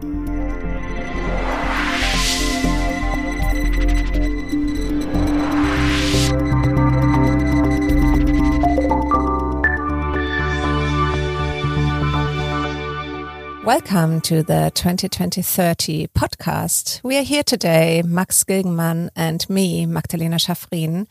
Welcome to the 2020-30 podcast. We are here today, Max Gilgenmann and me, Magdalena Schaffrin,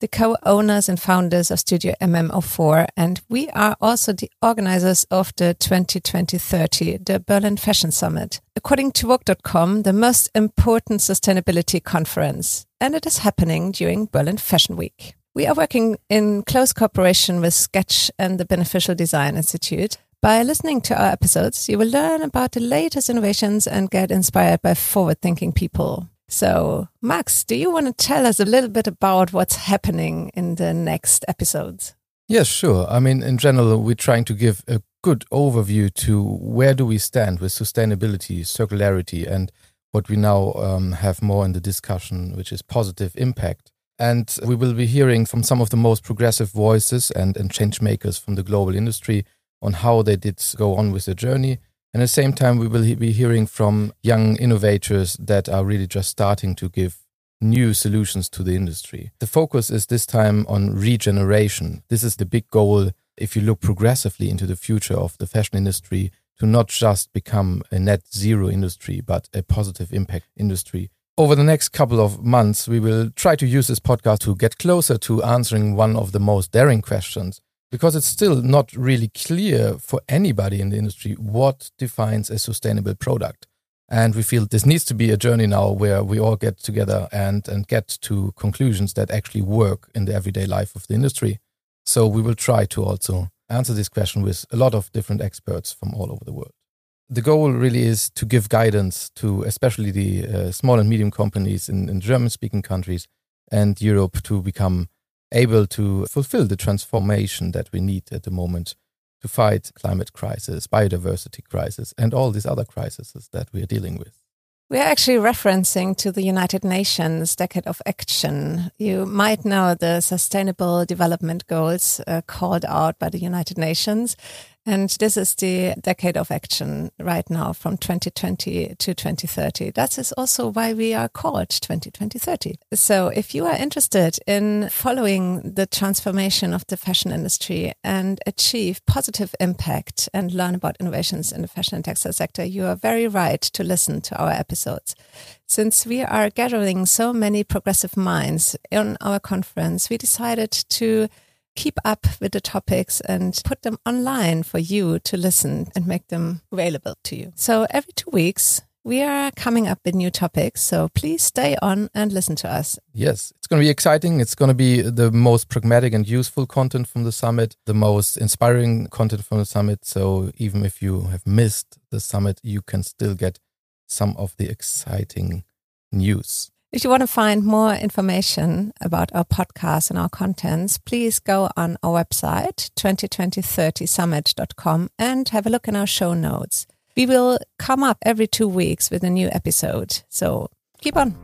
the co-owners and founders of Studio MM04, and we are also the organizers of the 2020-30, the Berlin Fashion Summit. According to Vogue.com, the most important sustainability conference, and it is happening during Berlin Fashion Week. We are working in close cooperation with Sqetch and the Beneficial Design Institute by listening to our episodes, you will learn about the latest innovations and get inspired by forward thinking people. So, Max, do you want to tell us a little bit about what's happening in the next episodes? Yes, sure. I mean, in general, we're trying to give a good overview to where do we stand with sustainability, circularity, and what we now um, have more in the discussion, which is positive impact. And we will be hearing from some of the most progressive voices and, and change makers from the global industry on how they did go on with the journey. And at the same time, we will be hearing from young innovators that are really just starting to give new solutions to the industry. The focus is this time on regeneration. This is the big goal if you look progressively into the future of the fashion industry to not just become a net zero industry, but a positive impact industry. Over the next couple of months, we will try to use this podcast to get closer to answering one of the most daring questions because it's still not really clear for anybody in the industry what defines a sustainable product. And we feel this needs to be a journey now where we all get together and, and get to conclusions that actually work in the everyday life of the industry. So we will try to also answer this question with a lot of different experts from all over the world. The goal really is to give guidance to especially the uh, small and medium companies in, in German speaking countries and Europe to become able to fulfill the transformation that we need at the moment to fight climate crisis, biodiversity crisis, and all these other crises that we are dealing with. We are actually referencing to the United Nations Decade of Action. You might know the Sustainable Development Goals uh, called out by the United Nations. And this is the decade of action right now from 2020 to 2030. That is also why we are called 2020-30. So if you are interested in following the transformation of the fashion industry and achieve positive impact and learn about innovations in the fashion and textile sector, you are very right to listen to our episodes. Since we are gathering so many progressive minds in our conference, we decided to keep up with the topics and put them online for you to listen and make them available to you. So every two weeks, we are coming up with new topics. So please stay on and listen to us. Yes, it's going to be exciting. It's going to be the most pragmatic and useful content from the summit, the most inspiring content from the summit. So even if you have missed the summit, you can still get some of the exciting news. If you want to find more information about our podcast and our contents, please go on our website, 202030summit.com, and have a look in our show notes. We will come up every two weeks with a new episode. So keep on.